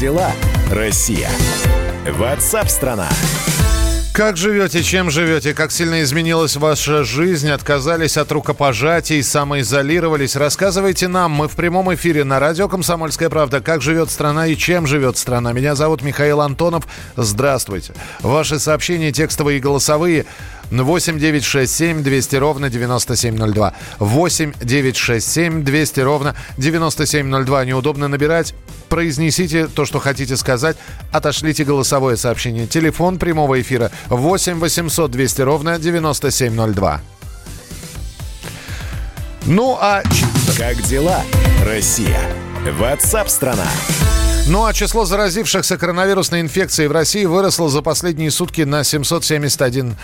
дела, Россия? Ватсап-страна! Как живете, чем живете, как сильно изменилась ваша жизнь, отказались от рукопожатий, самоизолировались? Рассказывайте нам, мы в прямом эфире на радио «Комсомольская правда». Как живет страна и чем живет страна? Меня зовут Михаил Антонов. Здравствуйте. Ваши сообщения текстовые и голосовые 8 9 6 7 200 ровно 9702. 8 9 6 7 200 ровно 9702. Неудобно набирать? Произнесите то, что хотите сказать. Отошлите голосовое сообщение. Телефон прямого эфира 8 800 200 ровно 9702. Ну а... Как дела, Россия? Ватсап-страна! Ну а число заразившихся коронавирусной инфекцией в России выросло за последние сутки на 771 на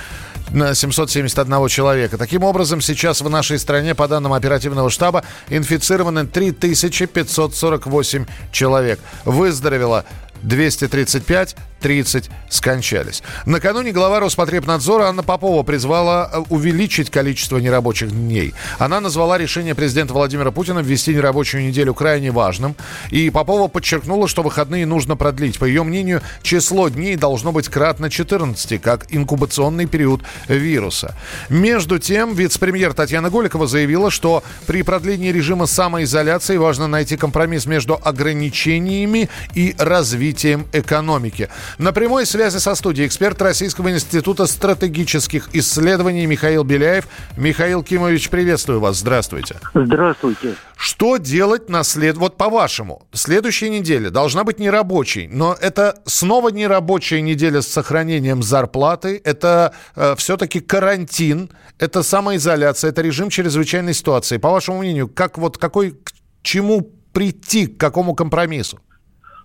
771 человека. Таким образом, сейчас в нашей стране, по данным оперативного штаба, инфицированы 3548 человек. Выздоровело 235, 30 скончались. Накануне глава Роспотребнадзора Анна Попова призвала э, увеличить количество нерабочих дней. Она назвала решение президента Владимира Путина ввести нерабочую неделю крайне важным. И Попова подчеркнула, что выходные нужно продлить. По ее мнению, число дней должно быть кратно 14, как инкубационный период вируса. Между тем, вице-премьер Татьяна Голикова заявила, что при продлении режима самоизоляции важно найти компромисс между ограничениями и развитием экономики. На прямой связи со студией эксперт Российского института стратегических исследований Михаил Беляев. Михаил Кимович, приветствую вас. Здравствуйте. Здравствуйте. Что делать на след... Вот по-вашему, следующая неделя должна быть нерабочей, но это снова нерабочая неделя с сохранением зарплаты, это э, все-таки карантин, это самоизоляция, это режим чрезвычайной ситуации. По вашему мнению, как вот какой к чему прийти, к какому компромиссу?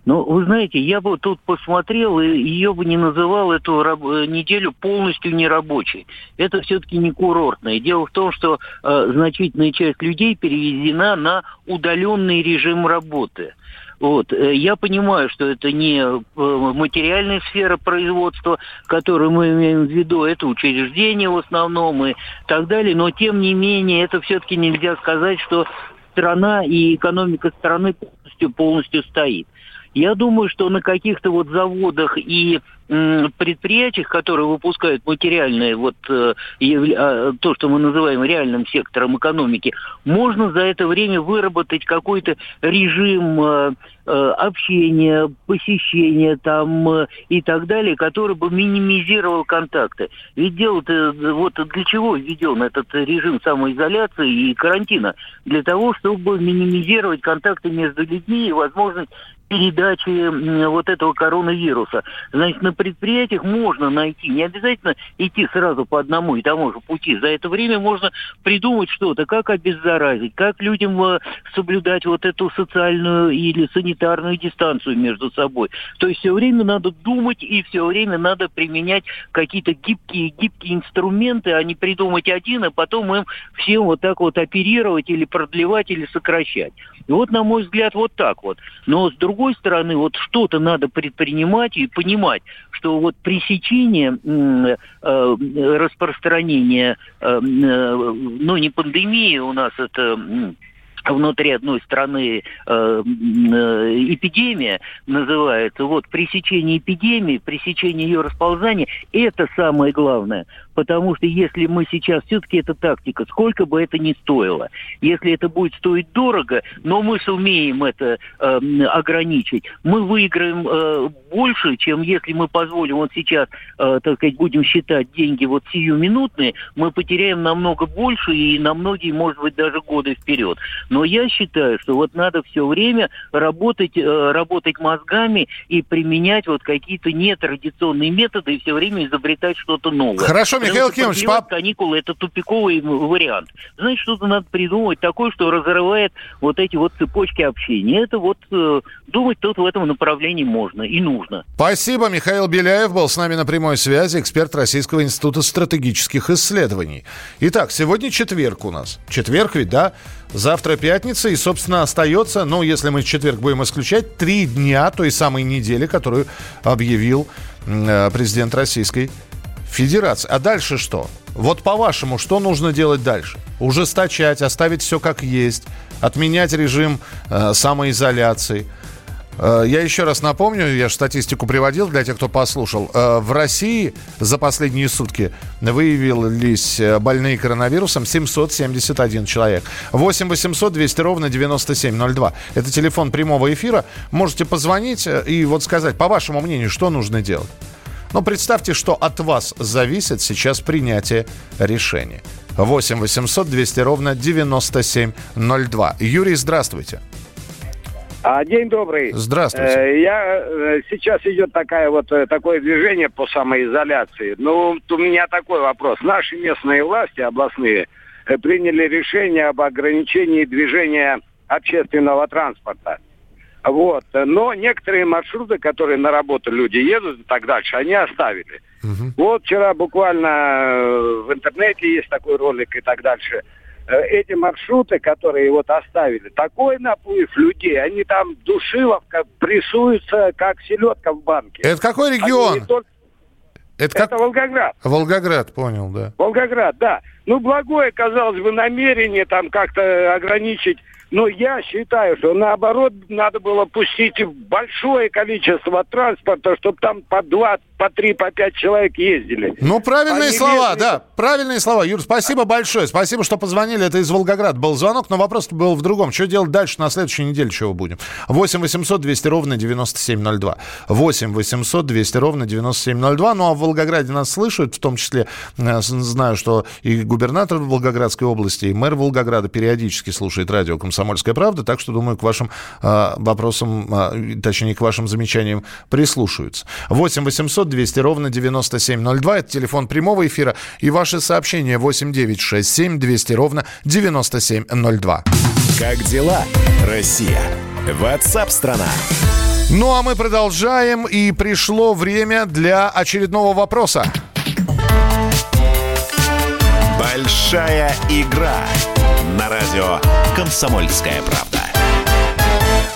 Ну, вы знаете, я бы тут посмотрел, и ее бы не называл эту раб- э, неделю полностью нерабочей. Это все-таки не курортное. Дело в том, что э, значительная часть людей переведена на удаленный режим работы. Вот. Э, я понимаю, что это не э, материальная сфера производства, которую мы имеем в виду, это учреждения в основном и так далее, но тем не менее это все-таки нельзя сказать, что страна и экономика страны полностью, полностью стоит. Я думаю, что на каких-то вот заводах и предприятиях, которые выпускают материальное, вот э, а, то, что мы называем реальным сектором экономики, можно за это время выработать какой-то режим э, э, общения, посещения там и так далее, который бы минимизировал контакты. Ведь дело-то вот для чего введен этот режим самоизоляции и карантина? Для того, чтобы минимизировать контакты между людьми и возможность передачи вот этого коронавируса. Значит, на предприятиях можно найти, не обязательно идти сразу по одному и тому же пути. За это время можно придумать что-то, как обеззаразить, как людям э, соблюдать вот эту социальную или санитарную дистанцию между собой. То есть все время надо думать и все время надо применять какие-то гибкие, гибкие инструменты, а не придумать один, а потом им всем вот так вот оперировать или продлевать или сокращать. И вот, на мой взгляд, вот так вот. Но с другой стороны, вот что-то надо предпринимать и понимать, что вот пресечение э, распространения, э, э, ну не пандемии у нас это внутри одной страны э, э, эпидемия называется. Вот пресечение эпидемии, пресечение ее расползания – это самое главное. Потому что если мы сейчас, все-таки это тактика, сколько бы это ни стоило, если это будет стоить дорого, но мы сумеем это э, ограничить, мы выиграем э, больше, чем если мы позволим вот сейчас, э, так сказать, будем считать деньги вот сиюминутные, мы потеряем намного больше и на многие, может быть, даже годы вперед. Но я считаю, что вот надо все время работать, э, работать мозгами и применять вот какие-то нетрадиционные методы и все время изобретать что-то новое. Хорошо, Михаил Кимович, пап... каникулы это тупиковый вариант. Значит, что-то надо придумать такое, что разрывает вот эти вот цепочки общения. Это вот э, думать тут в этом направлении можно и нужно. Спасибо. Михаил Беляев был с нами на прямой связи, эксперт Российского института стратегических исследований. Итак, сегодня четверг у нас. Четверг ведь, да? Завтра пятница, и, собственно, остается, ну, если мы четверг будем исключать, три дня той самой недели, которую объявил э, президент Российской Федерации. А дальше что? Вот по-вашему, что нужно делать дальше? Ужесточать, оставить все как есть, отменять режим э, самоизоляции, Э, я еще раз напомню, я же статистику приводил для тех, кто послушал. Э, в России за последние сутки выявились э, больные коронавирусом 771 человек. 8 800 200 ровно 9702. Это телефон прямого эфира. Можете позвонить и вот сказать, по вашему мнению, что нужно делать. Но представьте, что от вас зависит сейчас принятие решения. 8 800 200 ровно 9702. Юрий, здравствуйте. А, день добрый. Здравствуйте. Э, я, э, сейчас идет такая вот, э, такое движение по самоизоляции. Ну, у меня такой вопрос. Наши местные власти, областные, приняли решение об ограничении движения общественного транспорта. Вот. Но некоторые маршруты, которые на работу люди едут и так дальше, они оставили. Угу. Вот вчера буквально в интернете есть такой ролик и так дальше – Э, эти маршруты, которые вот оставили, такой наплыв людей, они там душиловка прессуются, как селедка в банке. Это какой регион? Только... Это, как... Это Волгоград. Волгоград, понял, да. Волгоград, да. Ну, благое, казалось бы, намерение там как-то ограничить но я считаю, что наоборот надо было пустить большое количество транспорта, чтобы там по два, по три, по пять человек ездили. Ну, правильные Они слова, ездили... да, правильные слова. Юр, спасибо большое. Спасибо, что позвонили. Это из Волгограда был звонок, но вопрос был в другом. Что делать дальше на следующей неделе, чего будем? 8 800 200 ровно 9702. 8 800 200 ровно 9702. Ну, а в Волгограде нас слышат, в том числе э, знаю, что и губернатор Волгоградской области, и мэр Волгограда периодически слушает радио «Комсомольская правда», так что, думаю, к вашим э, вопросам, э, точнее, к вашим замечаниям прислушаются. 8 800 200 ровно 9702. Это телефон прямого эфира. И ваши сообщения 8 9 6 7 200 ровно 9702. Как дела, Россия? Ватсап-страна! Ну а мы продолжаем, и пришло время для очередного вопроса. Большая игра на радио «Комсомольская правда».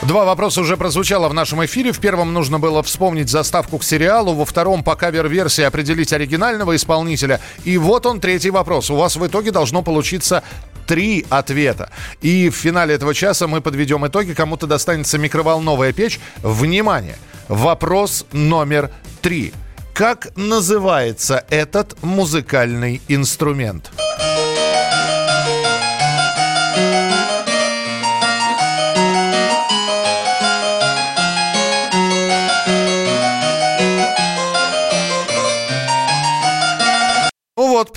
Два вопроса уже прозвучало в нашем эфире. В первом нужно было вспомнить заставку к сериалу, во втором по кавер-версии определить оригинального исполнителя. И вот он, третий вопрос. У вас в итоге должно получиться три ответа. И в финале этого часа мы подведем итоги. Кому-то достанется микроволновая печь. Внимание! Вопрос номер три. Как называется этот музыкальный инструмент? вот,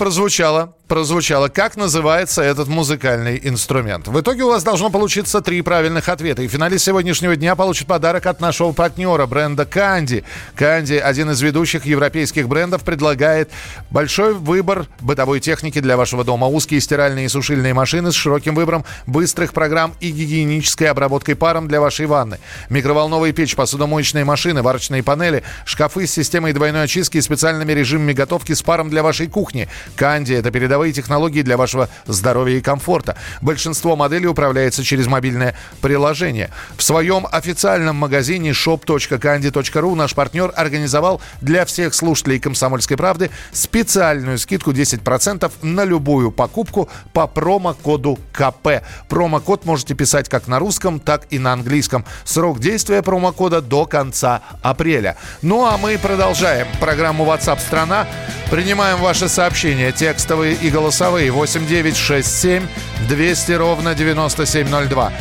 прозвучало, прозвучало, как называется этот музыкальный инструмент. В итоге у вас должно получиться три правильных ответа. И финалист сегодняшнего дня получит подарок от нашего партнера, бренда Канди. Канди, один из ведущих европейских брендов, предлагает большой выбор бытовой техники для вашего дома. Узкие стиральные и сушильные машины с широким выбором быстрых программ и гигиенической обработкой паром для вашей ванны. Микроволновая печь, посудомоечные машины, варочные панели, шкафы с системой двойной очистки и специальными режимами готовки с паром для вашей кухни. Канди – это передовые технологии для вашего здоровья и комфорта. Большинство моделей управляется через мобильное приложение. В своем официальном магазине shop.candy.ru наш партнер организовал для всех слушателей «Комсомольской правды» специальную скидку 10% на любую покупку по промокоду КП. Промокод можете писать как на русском, так и на английском. Срок действия промокода до конца апреля. Ну а мы продолжаем программу WhatsApp страна. Принимаем ваши сообщения текстовые и голосовые 8967 200 ровно 9702.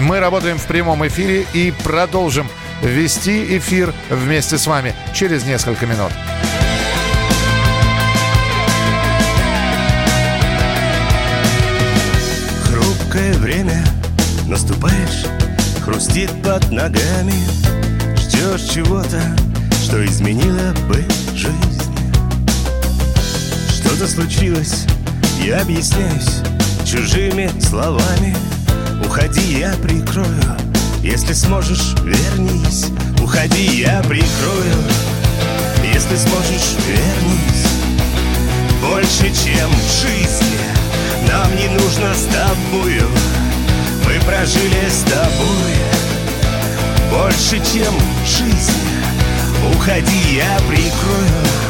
Мы работаем в прямом эфире и продолжим вести эфир вместе с вами через несколько минут. Хрупкое время наступаешь, хрустит под ногами, ждешь чего-то, что изменило бы жизнь. Что-то случилось, я объясняюсь чужими словами. Уходи, я прикрою, если сможешь, вернись. Уходи, я прикрою, если сможешь, вернись. Больше, чем в жизни, нам не нужно с тобою. Мы прожили с тобой больше, чем в жизни. Уходи, я прикрою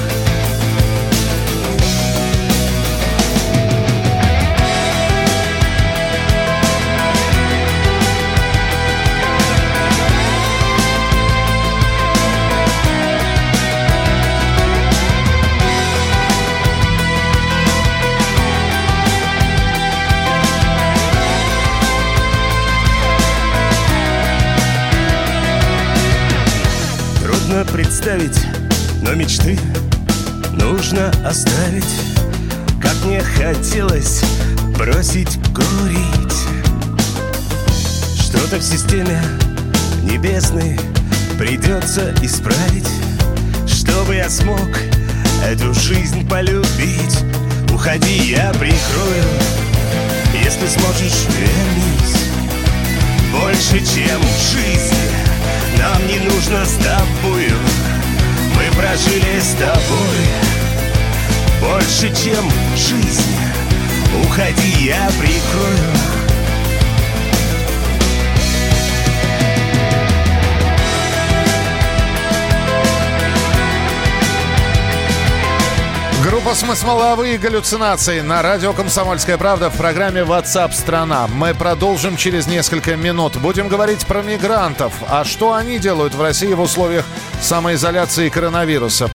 оставить. Как мне хотелось бросить курить. Что-то в системе небесной придется исправить, чтобы я смог эту жизнь полюбить. Уходи, я прикрою, если сможешь, вернись. Больше, чем жизнь, нам не нужно с тобою. Мы прожили с тобой больше, чем жизнь. Уходи, я прикрою. Группа «Смысловые галлюцинации» на радио «Комсомольская правда» в программе WhatsApp страна». Мы продолжим через несколько минут. Будем говорить про мигрантов. А что они делают в России в условиях самоизоляции коронавируса?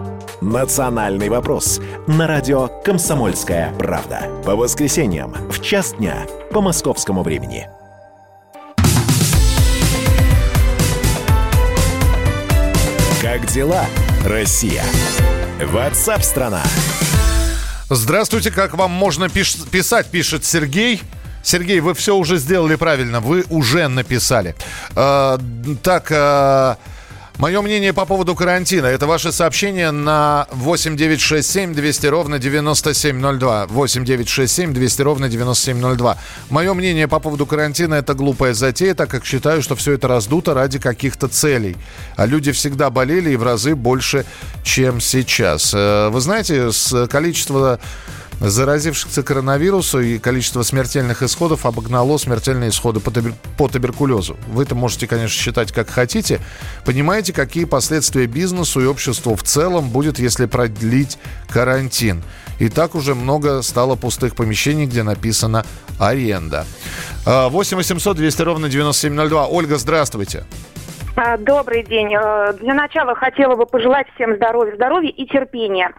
«Национальный вопрос» на радио «Комсомольская правда». По воскресеньям в час дня по московскому времени. Как дела, Россия? Ватсап-страна! Здравствуйте, как вам можно пиш- писать, пишет Сергей. Сергей, вы все уже сделали правильно, вы уже написали. Э, так, э, Мое мнение по поводу карантина. Это ваше сообщение на 8967 200 ровно 9702. 8967 200 ровно 9702. Мое мнение по поводу карантина это глупая затея, так как считаю, что все это раздуто ради каких-то целей. А люди всегда болели и в разы больше, чем сейчас. Э, вы знаете, с количества заразившихся коронавирусу и количество смертельных исходов обогнало смертельные исходы по, тубер- по туберкулезу. Вы это можете, конечно, считать как хотите. Понимаете, какие последствия бизнесу и обществу в целом будет, если продлить карантин. И так уже много стало пустых помещений, где написано «аренда». 8 800 200 ровно 9702. Ольга, здравствуйте. А, добрый день. Э, для начала хотела бы пожелать всем здоровья, здоровья и терпения.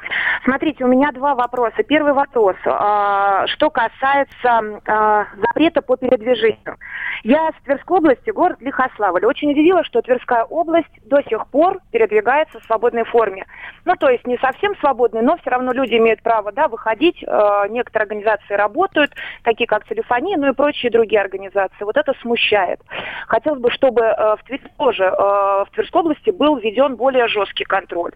Смотрите, у меня два вопроса. Первый вопрос, а, что касается а, запрета по передвижению. Я с Тверской области, город Лихославль. Очень удивила, что Тверская область до сих пор передвигается в свободной форме. Ну, то есть не совсем свободной, но все равно люди имеют право да, выходить. Э, некоторые организации работают, такие как телефония, ну и прочие другие организации. Вот это смущает. Хотелось бы, чтобы э, в Твиттере тоже э, в Тверской области был введен более жесткий контроль.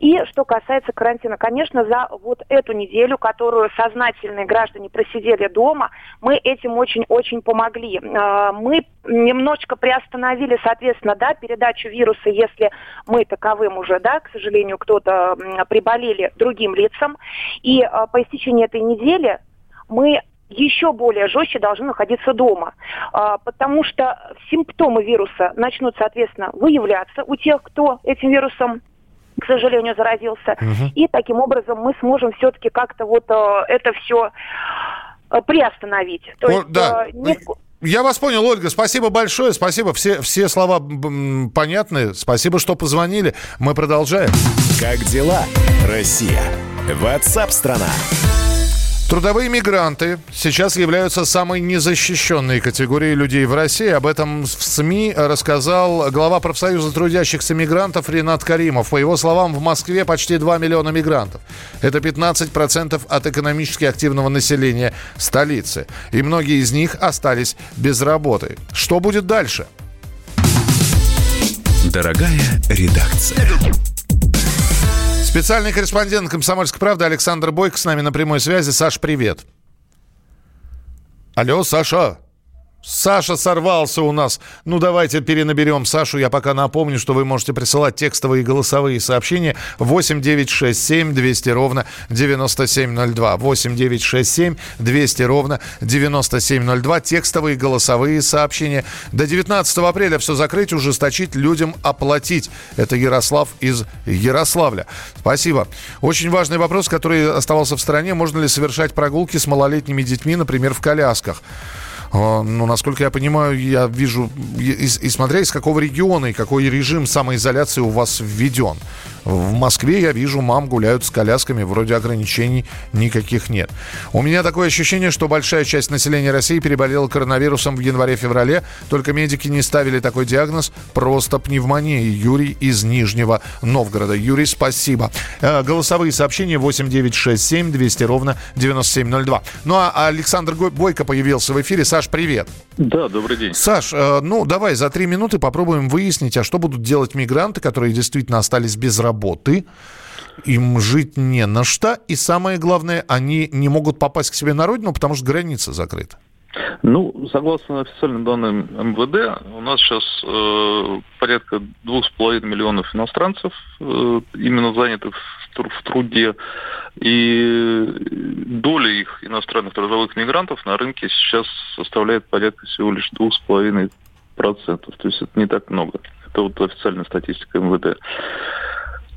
И что касается карантина, конечно, за вот эту неделю, которую сознательные граждане просидели дома, мы этим очень-очень помогли. Мы немножечко приостановили, соответственно, да, передачу вируса, если мы таковым уже, да, к сожалению, кто-то приболели другим лицам. И по истечении этой недели мы еще более жестче должны находиться дома, а, потому что симптомы вируса начнут, соответственно, выявляться у тех, кто этим вирусом к сожалению, заразился. Угу. И таким образом мы сможем все-таки как-то вот э, это все э, приостановить. То О, есть, да. Э, не... Я вас понял, Ольга. Спасибо большое. Спасибо. Все, все слова понятны. Спасибо, что позвонили. Мы продолжаем. Как дела, Россия? Ватсап-страна! Трудовые мигранты сейчас являются самой незащищенной категорией людей в России. Об этом в СМИ рассказал глава профсоюза трудящихся мигрантов Ренат Каримов. По его словам, в Москве почти 2 миллиона мигрантов. Это 15% от экономически активного населения столицы. И многие из них остались без работы. Что будет дальше? Дорогая редакция. Специальный корреспондент «Комсомольской правды» Александр Бойко с нами на прямой связи. Саш, привет. Алло, Саша. Саша сорвался у нас. Ну, давайте перенаберем Сашу. Я пока напомню, что вы можете присылать текстовые и голосовые сообщения 8 9 6 7 200 ровно 9702. 8 9 6 7 200 ровно 9702. Текстовые и голосовые сообщения. До 19 апреля все закрыть, ужесточить, людям оплатить. Это Ярослав из Ярославля. Спасибо. Очень важный вопрос, который оставался в стороне. Можно ли совершать прогулки с малолетними детьми, например, в колясках? А, ну, насколько я понимаю, я вижу, и, и смотря из какого региона и какой режим самоизоляции у вас введен. В Москве я вижу, мам гуляют с колясками, вроде ограничений никаких нет. У меня такое ощущение, что большая часть населения России переболела коронавирусом в январе-феврале, только медики не ставили такой диагноз, просто пневмония. Юрий из Нижнего Новгорода. Юрий, спасибо. Э, голосовые сообщения 8967 200 ровно 9702. Ну а Александр Бойко появился в эфире. Саш, привет. Да, добрый день. Саш, э, ну давай за три минуты попробуем выяснить, а что будут делать мигранты, которые действительно остались без работы, им жить не на что, и самое главное, они не могут попасть к себе на родину, потому что граница закрыта. Ну, согласно официальным данным МВД, у нас сейчас э, порядка двух с половиной миллионов иностранцев э, именно заняты в, в труде, и доля их иностранных трудовых мигрантов на рынке сейчас составляет порядка всего лишь двух с половиной процентов. То есть это не так много. Это вот официальная статистика МВД.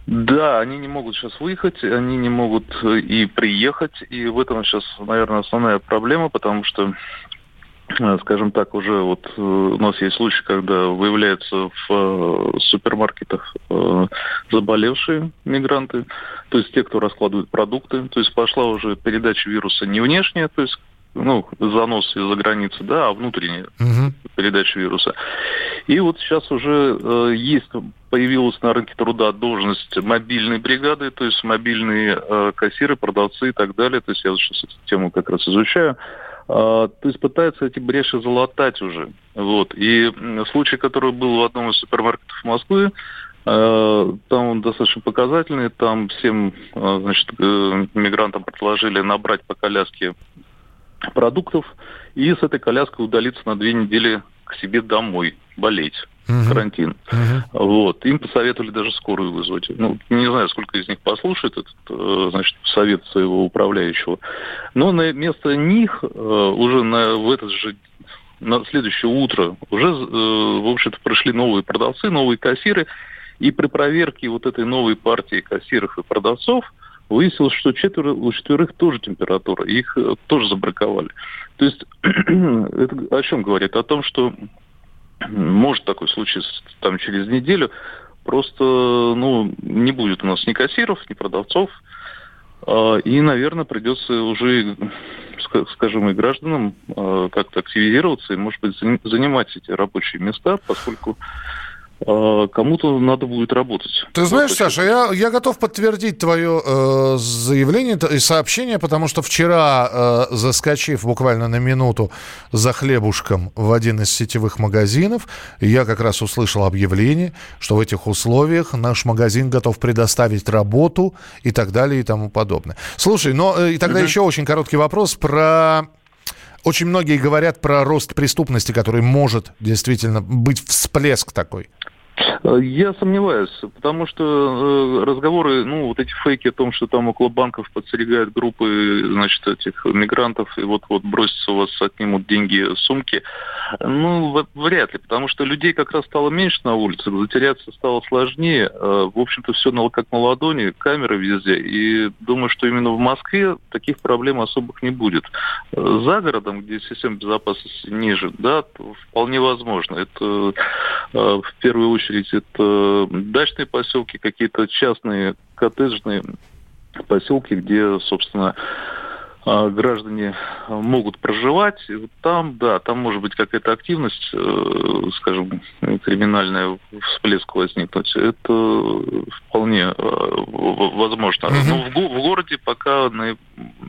Да, они не могут сейчас выехать, они не могут э, и приехать, и в этом сейчас, наверное, основная проблема, потому что э, скажем так, уже вот э, у нас есть случаи, когда выявляются в супермаркетах заболевшие мигранты, то есть те, кто раскладывает продукты, то есть пошла уже передача вируса не внешняя, то есть ну, занос из-за границы, да, а внутренняя угу. передача вируса. И вот сейчас уже э, есть, появилась на рынке труда должность мобильной бригады, то есть мобильные э, кассиры, продавцы и так далее. То есть я сейчас эту тему как раз изучаю. Э, то есть пытаются эти бреши залатать уже. Вот. И случай, который был в одном из супермаркетов Москвы, э, там он достаточно показательный. Там всем э, значит, э, мигрантам предложили набрать по коляске продуктов и с этой коляской удалиться на две недели к себе домой болеть. uh Карантин. uh Вот. Им посоветовали даже скорую вызвать. Ну, не знаю, сколько из них послушает этот, э, значит, совет своего управляющего. Но на место них э, уже на, в этот же на следующее утро уже, э, в общем-то, пришли новые продавцы, новые кассиры. И при проверке вот этой новой партии кассиров и продавцов выяснилось, что четверо, у четверых тоже температура, их э, тоже забраковали. То есть это о чем говорит? О том, что может такой случай там через неделю, просто ну, не будет у нас ни кассиров, ни продавцов, а, и, наверное, придется уже, скажем, и гражданам а, как-то активизироваться и, может быть, занимать эти рабочие места, поскольку кому-то надо будет работать. Ты знаешь, Саша, я, я готов подтвердить твое э, заявление и сообщение, потому что вчера, э, заскочив буквально на минуту за хлебушком в один из сетевых магазинов, я как раз услышал объявление, что в этих условиях наш магазин готов предоставить работу и так далее и тому подобное. Слушай, но э, и тогда mm-hmm. еще очень короткий вопрос про очень многие говорят про рост преступности, который может действительно быть всплеск такой. Э, я сомневаюсь, потому что э, разговоры, ну, вот эти фейки о том, что там около банков подстерегают группы, значит, этих мигрантов, и вот-вот бросятся у вас, отнимут деньги, сумки, ну, вряд ли, потому что людей как раз стало меньше на улице, затеряться стало сложнее, э, в общем-то, все как на ладони, камеры везде, и думаю, что именно в Москве таких проблем особых не будет. За городом, где система безопасности ниже, да, вполне возможно. Это в первую очередь это дачные поселки, какие-то частные коттеджные поселки, где, собственно, граждане могут проживать. Там, да, там может быть какая-то активность, э, скажем, криминальная всплеск возникнуть. Это вполне э, возможно. Но в, в городе пока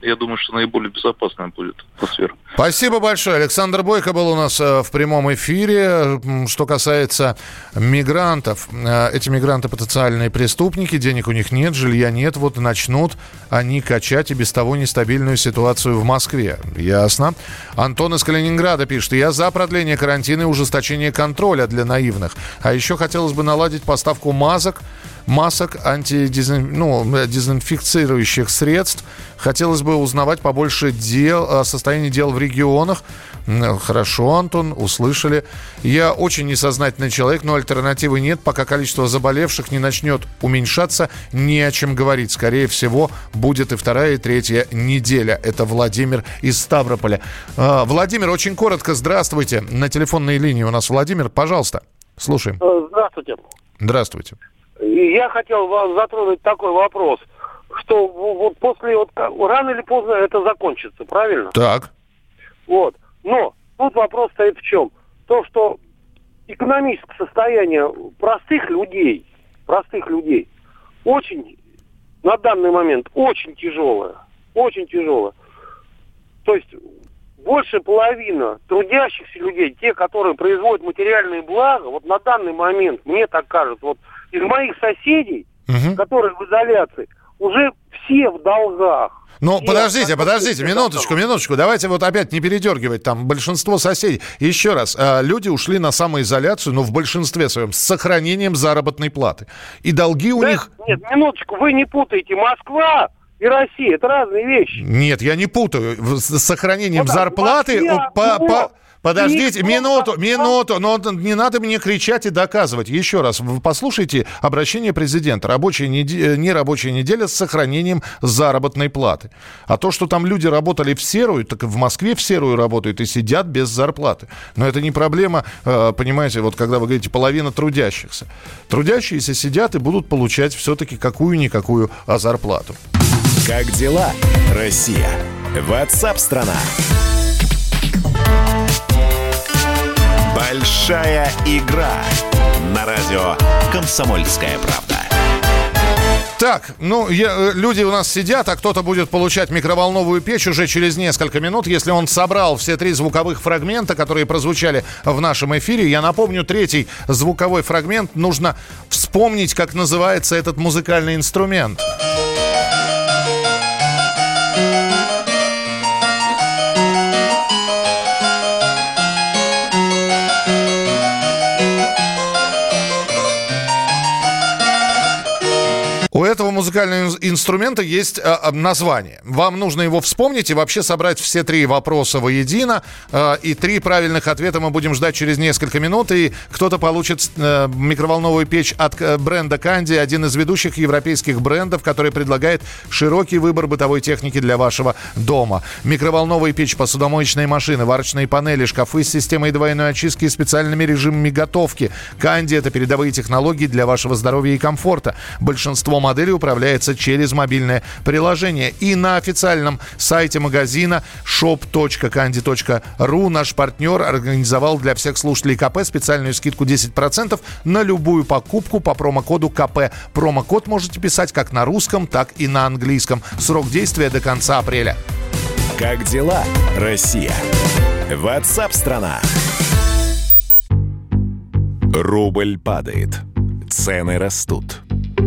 я думаю, что наиболее безопасная будет атмосфера. Спасибо большое. Александр Бойко был у нас э, в прямом эфире. Что касается мигрантов. Эти мигранты потенциальные преступники, денег у них нет, жилья нет. Вот начнут они качать и без того нестабильную ситуацию в Москве. Ясно. Антон из Калининграда пишет. Я за продление карантина и ужесточение контроля для наивных. А еще хотелось бы наладить поставку масок масок, антидезинфицирующих ну, средств. Хотелось бы узнавать побольше дел, о состоянии дел в регионах. Хорошо, Антон, услышали. Я очень несознательный человек, но альтернативы нет. Пока количество заболевших не начнет уменьшаться, не о чем говорить. Скорее всего, будет и вторая, и третья неделя. Это Владимир из Ставрополя. А, Владимир, очень коротко, здравствуйте. На телефонной линии у нас Владимир, пожалуйста, слушаем. Э, здравствуйте. Здравствуйте. Я хотел вас затронуть такой вопрос, что вот после, вот рано или поздно это закончится, правильно? Так. Вот. Но тут вопрос стоит в чем? То, что экономическое состояние простых людей, простых людей, очень на данный момент очень тяжелое, очень тяжелое. То есть больше половины трудящихся людей, те, которые производят материальные блага, вот на данный момент, мне так кажется, вот из моих соседей, угу. которые в изоляции, уже все в долгах. Ну, все подождите, подождите, минуточку, минуточку. Давайте вот опять не передергивать там большинство соседей. Еще раз, э, люди ушли на самоизоляцию, но в большинстве своем с сохранением заработной платы. И долги у да, них... Нет, минуточку, вы не путаете. Москва и Россия, это разные вещи. Нет, я не путаю. С сохранением ну, зарплаты... Москве, по, по, Подождите, минуту, минуту, но не надо мне кричать и доказывать. Еще раз, вы послушайте обращение президента. Рабочая неделя, нерабочая неделя с сохранением заработной платы. А то, что там люди работали в серую, так в Москве в серую работают и сидят без зарплаты. Но это не проблема, э, понимаете, вот когда вы говорите половина трудящихся. Трудящиеся сидят и будут получать все-таки какую-никакую а зарплату. Как дела, Россия? Ватсап-страна! Большая игра на радио «Комсомольская правда». Так, ну, я, э, люди у нас сидят, а кто-то будет получать микроволновую печь уже через несколько минут, если он собрал все три звуковых фрагмента, которые прозвучали в нашем эфире. Я напомню, третий звуковой фрагмент. Нужно вспомнить, как называется этот музыкальный инструмент. У музыкального инструмента есть а, название. Вам нужно его вспомнить и вообще собрать все три вопроса воедино. А, и три правильных ответа мы будем ждать через несколько минут. И кто-то получит а, микроволновую печь от а, бренда Канди, один из ведущих европейских брендов, который предлагает широкий выбор бытовой техники для вашего дома. Микроволновая печь, посудомоечные машины, варочные панели, шкафы с системой двойной очистки и специальными режимами готовки. Канди – это передовые технологии для вашего здоровья и комфорта. Большинство модели управляется через мобильное приложение. И на официальном сайте магазина shop.candy.ru наш партнер организовал для всех слушателей КП специальную скидку 10% на любую покупку по промокоду КП. Промокод можете писать как на русском, так и на английском. Срок действия до конца апреля. Как дела, Россия? Ватсап-страна! Рубль падает. Цены растут.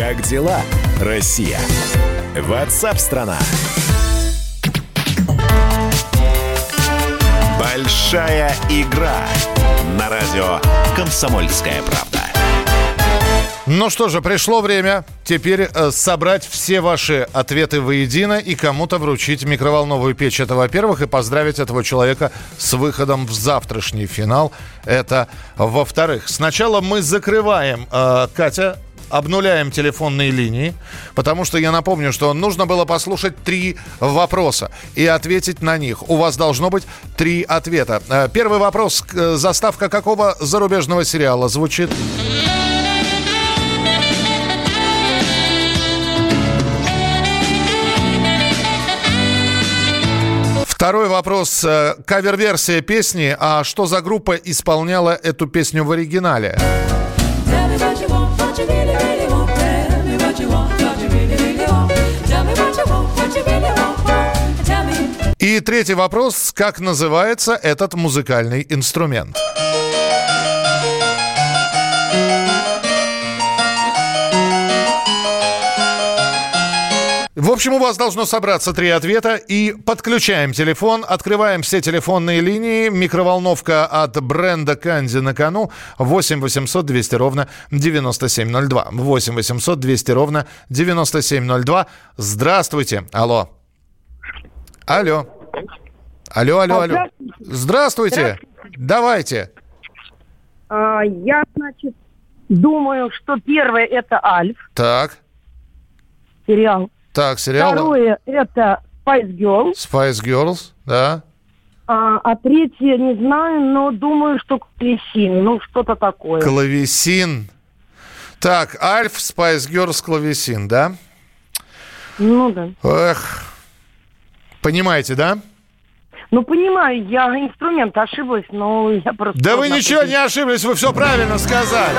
Как дела, Россия? Ватсап-страна! Большая игра на радио «Комсомольская правда». Ну что же, пришло время теперь э, собрать все ваши ответы воедино и кому-то вручить микроволновую печь. Это, во-первых, и поздравить этого человека с выходом в завтрашний финал. Это, во-вторых. Сначала мы закрываем, э, Катя, обнуляем телефонные линии, потому что я напомню, что нужно было послушать три вопроса и ответить на них. У вас должно быть три ответа. Э, Первый вопрос. э, Заставка какого зарубежного сериала звучит? Второй вопрос. э, Кавер-версия песни. А что за группа исполняла эту песню в оригинале? И третий вопрос. Как называется этот музыкальный инструмент? В общем, у вас должно собраться три ответа. И подключаем телефон, открываем все телефонные линии. Микроволновка от бренда Канди на кону. 8 800 200 ровно 9702. 8 800 200 ровно 9702. Здравствуйте. Алло. Алло. Алло, алло, алло. Здравствуйте. Давайте. А, Я, значит, думаю, что первое это Альф, Так. сериал. Так, сериал Второе это Spice Girls. Spice Girls, да. А, а третье не знаю, но думаю, что Клесин. Ну, что-то такое. Клавесин. Так, Альф, Spice Girls, клавесин, да? Ну да. Эх. Понимаете, да? Ну, понимаю, я инструмент ошиблась, но я просто... Да вы ничего не ошиблись, вы все правильно сказали.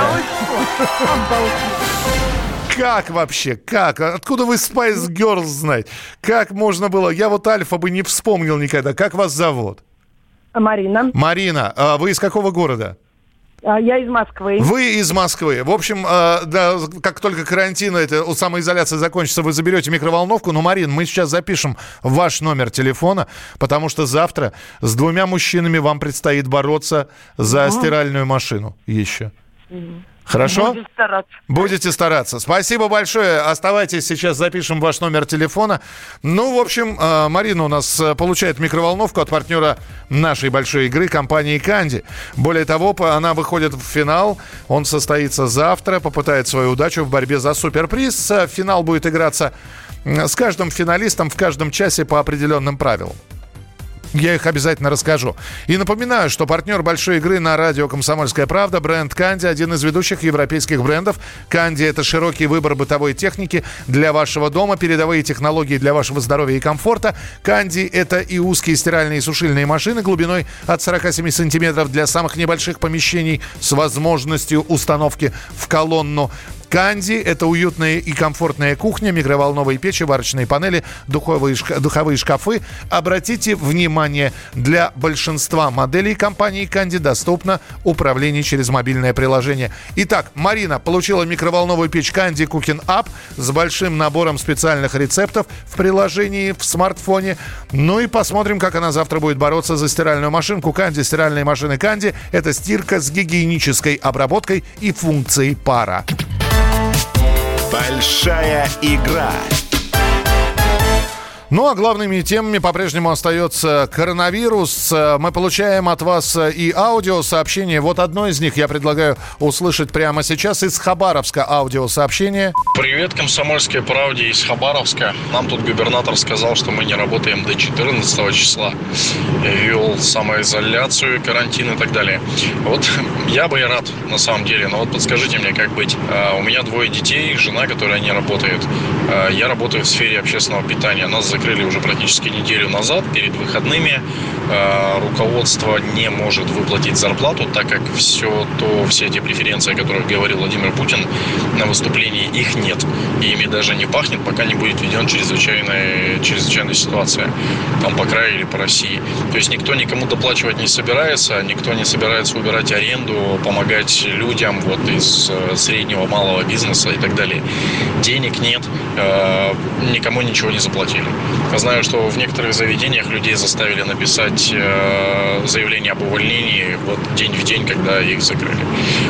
Как вообще? Как? Откуда вы Spice Girls знаете? Как можно было? Я вот Альфа бы не вспомнил никогда. Как вас зовут? Марина, Марина. А вы из какого города? А, я из Москвы. Вы из Москвы. В общем, э, да, как только карантин, это самоизоляция закончится, вы заберете микроволновку. Но, Марин, мы сейчас запишем ваш номер телефона, потому что завтра с двумя мужчинами вам предстоит бороться за Ага. стиральную машину еще. Хорошо? Буду стараться. Будете стараться. Спасибо большое. Оставайтесь, сейчас запишем ваш номер телефона. Ну, в общем, э, Марина у нас э, получает микроволновку от партнера нашей большой игры, компании «Канди». Более того, она выходит в финал. Он состоится завтра, попытает свою удачу в борьбе за суперприз. Э, Финал будет играться с каждым финалистом в каждом часе по определенным правилам. Я их обязательно расскажу. И напоминаю, что партнер большой игры на радио «Комсомольская правда» бренд «Канди» один из ведущих европейских брендов. «Канди» — это широкий выбор бытовой техники для вашего дома, передовые технологии для вашего здоровья и комфорта. «Канди» — это и узкие стиральные и сушильные машины глубиной от 47 сантиметров для самых небольших помещений с возможностью установки в колонну. Канди – это уютная и комфортная кухня, микроволновые печи, варочные панели, духовые, духовые шкафы. Обратите внимание, для большинства моделей компании Канди доступно управление через мобильное приложение. Итак, Марина получила микроволновую печь Канди Cooking Up с большим набором специальных рецептов в приложении в смартфоне. Ну и посмотрим, как она завтра будет бороться за стиральную машинку Канди. Стиральные машины Канди – это стирка с гигиенической обработкой и функцией пара. Большая игра. Ну а главными темами по-прежнему остается коронавирус. Мы получаем от вас э, и аудиосообщение. Вот одно из них я предлагаю услышать прямо сейчас из Хабаровска аудиосообщение. Привет, комсомольской правде из Хабаровска. Нам тут губернатор сказал, что мы не работаем до 14 числа. Ввел самоизоляцию, карантин и так далее. Вот я бы и рад, на самом деле. Но вот подскажите мне, как быть. А, У меня двое детей, жена, которая не работает. А, Я работаю в сфере общественного питания. Нас закрыли уже практически неделю назад, перед выходными. А, Руководство не может выплатить зарплату, так как все то, все те преференции, о которых говорил Владимир Путин на выступлении, их нет. И ими даже не пахнет, пока не будет введен чрезвычайная, чрезвычайная ситуация. Там по краю или по России. То есть никто никому доплачивать не собирается, никто не собирается убирать аренду, помогать людям вот из э, среднего, малого бизнеса и так далее. Денег нет, э, никому ничего не заплатили. Знаю, что в некоторых заведениях людей заставили написать э, заявление об увольнении вот день в день, когда их закрыли.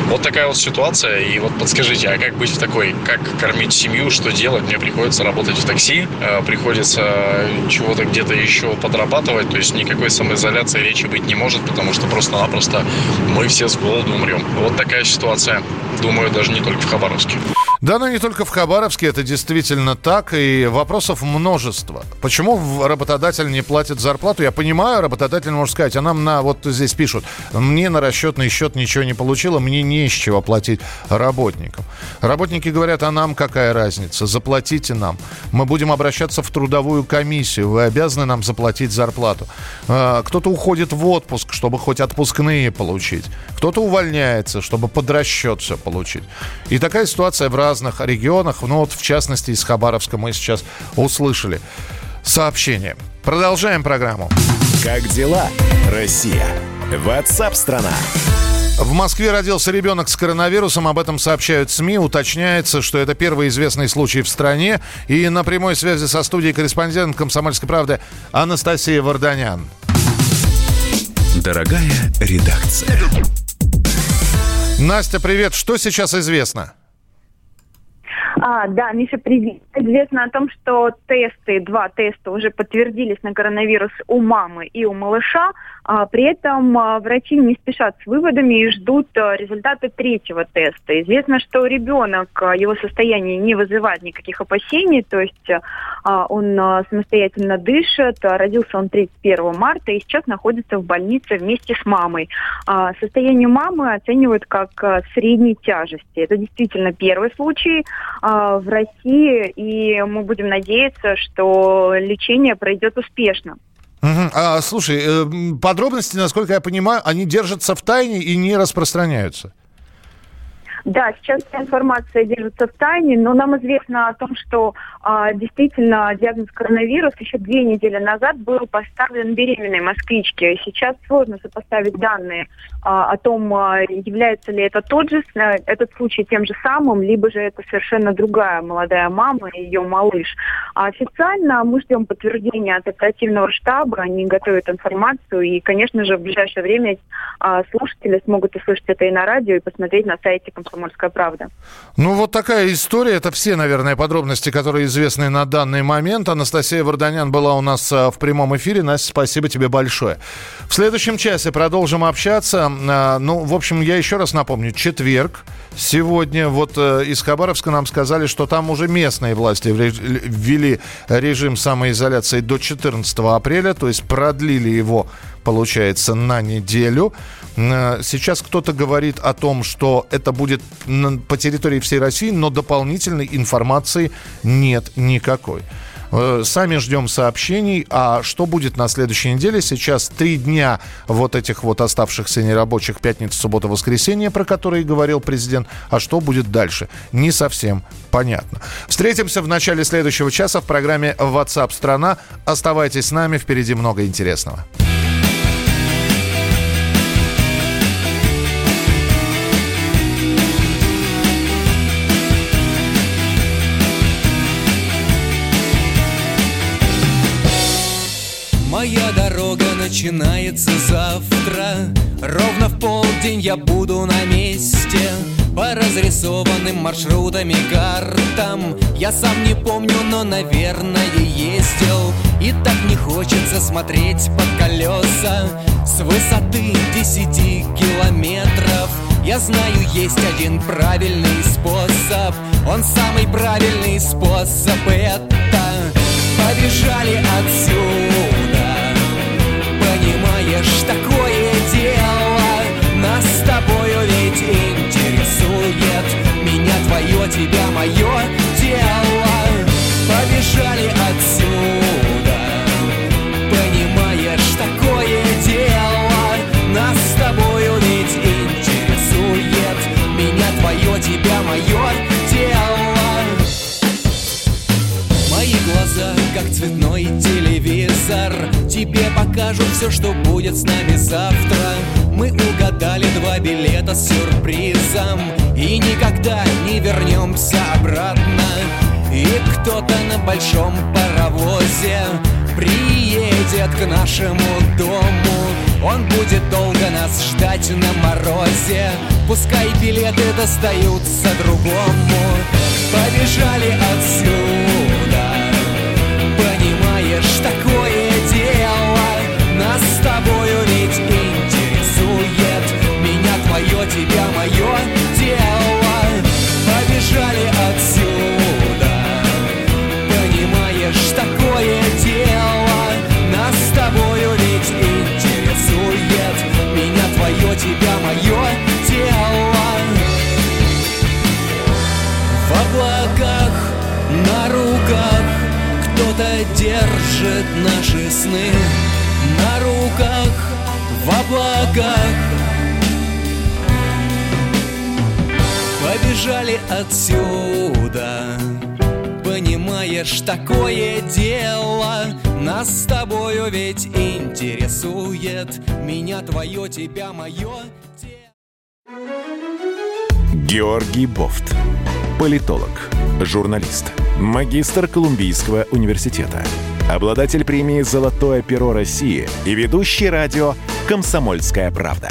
Вот такая вот ситуация. И вот подскажите, а как быть в такой? Как кормить семью? Что делать? Мне приходится работать в такси, э, приходится чего-то где-то еще подрабатывать. То есть никакой самоизоляции речи быть не может, потому что просто-напросто мы все с голоду умрем. Вот такая ситуация. Думаю, даже не только в Хабаровске. Да, но не только в Хабаровске, это действительно так, и вопросов множество. Почему работодатель не платит зарплату? Я понимаю, работодатель может сказать, а нам на, вот здесь пишут, мне на расчетный счет ничего не получило, мне не с чего платить работникам. Работники говорят, а нам какая разница, заплатите нам. Мы будем обращаться в трудовую комиссию, вы обязаны нам заплатить зарплату. А, кто-то уходит в отпуск, чтобы хоть отпускные получить. Кто-то увольняется, чтобы под расчет все получить. И такая ситуация в разных регионах, ну вот в частности из Хабаровска мы сейчас услышали сообщение. Продолжаем программу. Как дела, Россия? Ватсап-страна! В Москве родился ребенок с коронавирусом. Об этом сообщают СМИ. Уточняется, что это первый известный случай в стране. И на прямой связи со студией корреспондент «Комсомольской правды» Анастасия Варданян. Дорогая редакция. Настя, привет. Что сейчас известно? А, да, Миша, привет. Известно о том, что тесты, два теста уже подтвердились на коронавирус у мамы и у малыша. А, при этом а, врачи не спешат с выводами и ждут а, результаты третьего теста. Известно, что ребенок, а, его состояние не вызывает никаких опасений, то есть а, он самостоятельно дышит. Родился он 31 марта и сейчас находится в больнице вместе с мамой. Состояние мамы оценивают как средней тяжести. Это действительно первый случай. В России, и мы будем надеяться, что лечение пройдет успешно. Угу. А, слушай, э, подробности, насколько я понимаю, они держатся в тайне и не распространяются. Да, сейчас вся информация держится в тайне, но нам известно о том, что а, действительно диагноз коронавирус еще две недели назад был поставлен беременной москвичке. Сейчас сложно сопоставить данные а, о том, а, является ли это тот же, а, этот случай тем же самым, либо же это совершенно другая молодая мама и ее малыш. А официально мы ждем подтверждения от оперативного штаба, они готовят информацию, и, конечно же, в ближайшее время а, слушатели смогут услышать это и на радио, и посмотреть на сайте «Комсомольская правда». Ну, вот такая история. Это все, наверное, подробности, которые известны на данный момент. Анастасия Варданян была у нас а, в прямом эфире. Настя, спасибо тебе большое. В следующем часе продолжим общаться. А, ну, в общем, я еще раз напомню. Четверг. Сегодня вот э, из Хабаровска нам сказали, что там уже местные власти ввели режим самоизоляции до 14 апреля, то есть продлили его, получается, на неделю. Э, сейчас кто-то говорит о том, что это будет по территории всей России, но дополнительной информации нет никакой. Э, сами ждем сообщений. А что будет на следующей неделе? Сейчас три дня вот этих вот оставшихся нерабочих пятница, суббота, воскресенье, про которые говорил президент. А что будет дальше? Не совсем понятно. Встретимся в начале следующего часа в программе WhatsApp страна. Оставайтесь с нами, впереди много интересного. Начинается завтра. Ровно в полдень я буду на месте. По разрисованным маршрутам и картам. Я сам не помню, но, наверное, ездил. И так не хочется смотреть под колеса. С высоты десяти километров. Я знаю, есть один правильный способ. Он самый правильный способ Это побежали отсюда Понимаешь, такое все, что будет с нами завтра. Мы угадали два билета с сюрпризом. И никогда не вернемся обратно. И кто-то на большом паровозе Приедет к нашему дому. Он будет долго нас ждать на морозе. Пускай билеты достаются другому. Побежали отсюда. Понимаешь, такое тобою ведь интересует. Меня твое, тебя мое дело. Побежали отсюда отсюда Понимаешь, такое дело Нас с тобою ведь интересует Меня твое, тебя мое Георгий Бофт. Политолог, журналист, магистр Колумбийского университета, обладатель премии «Золотое перо России» и ведущий радио «Комсомольская правда».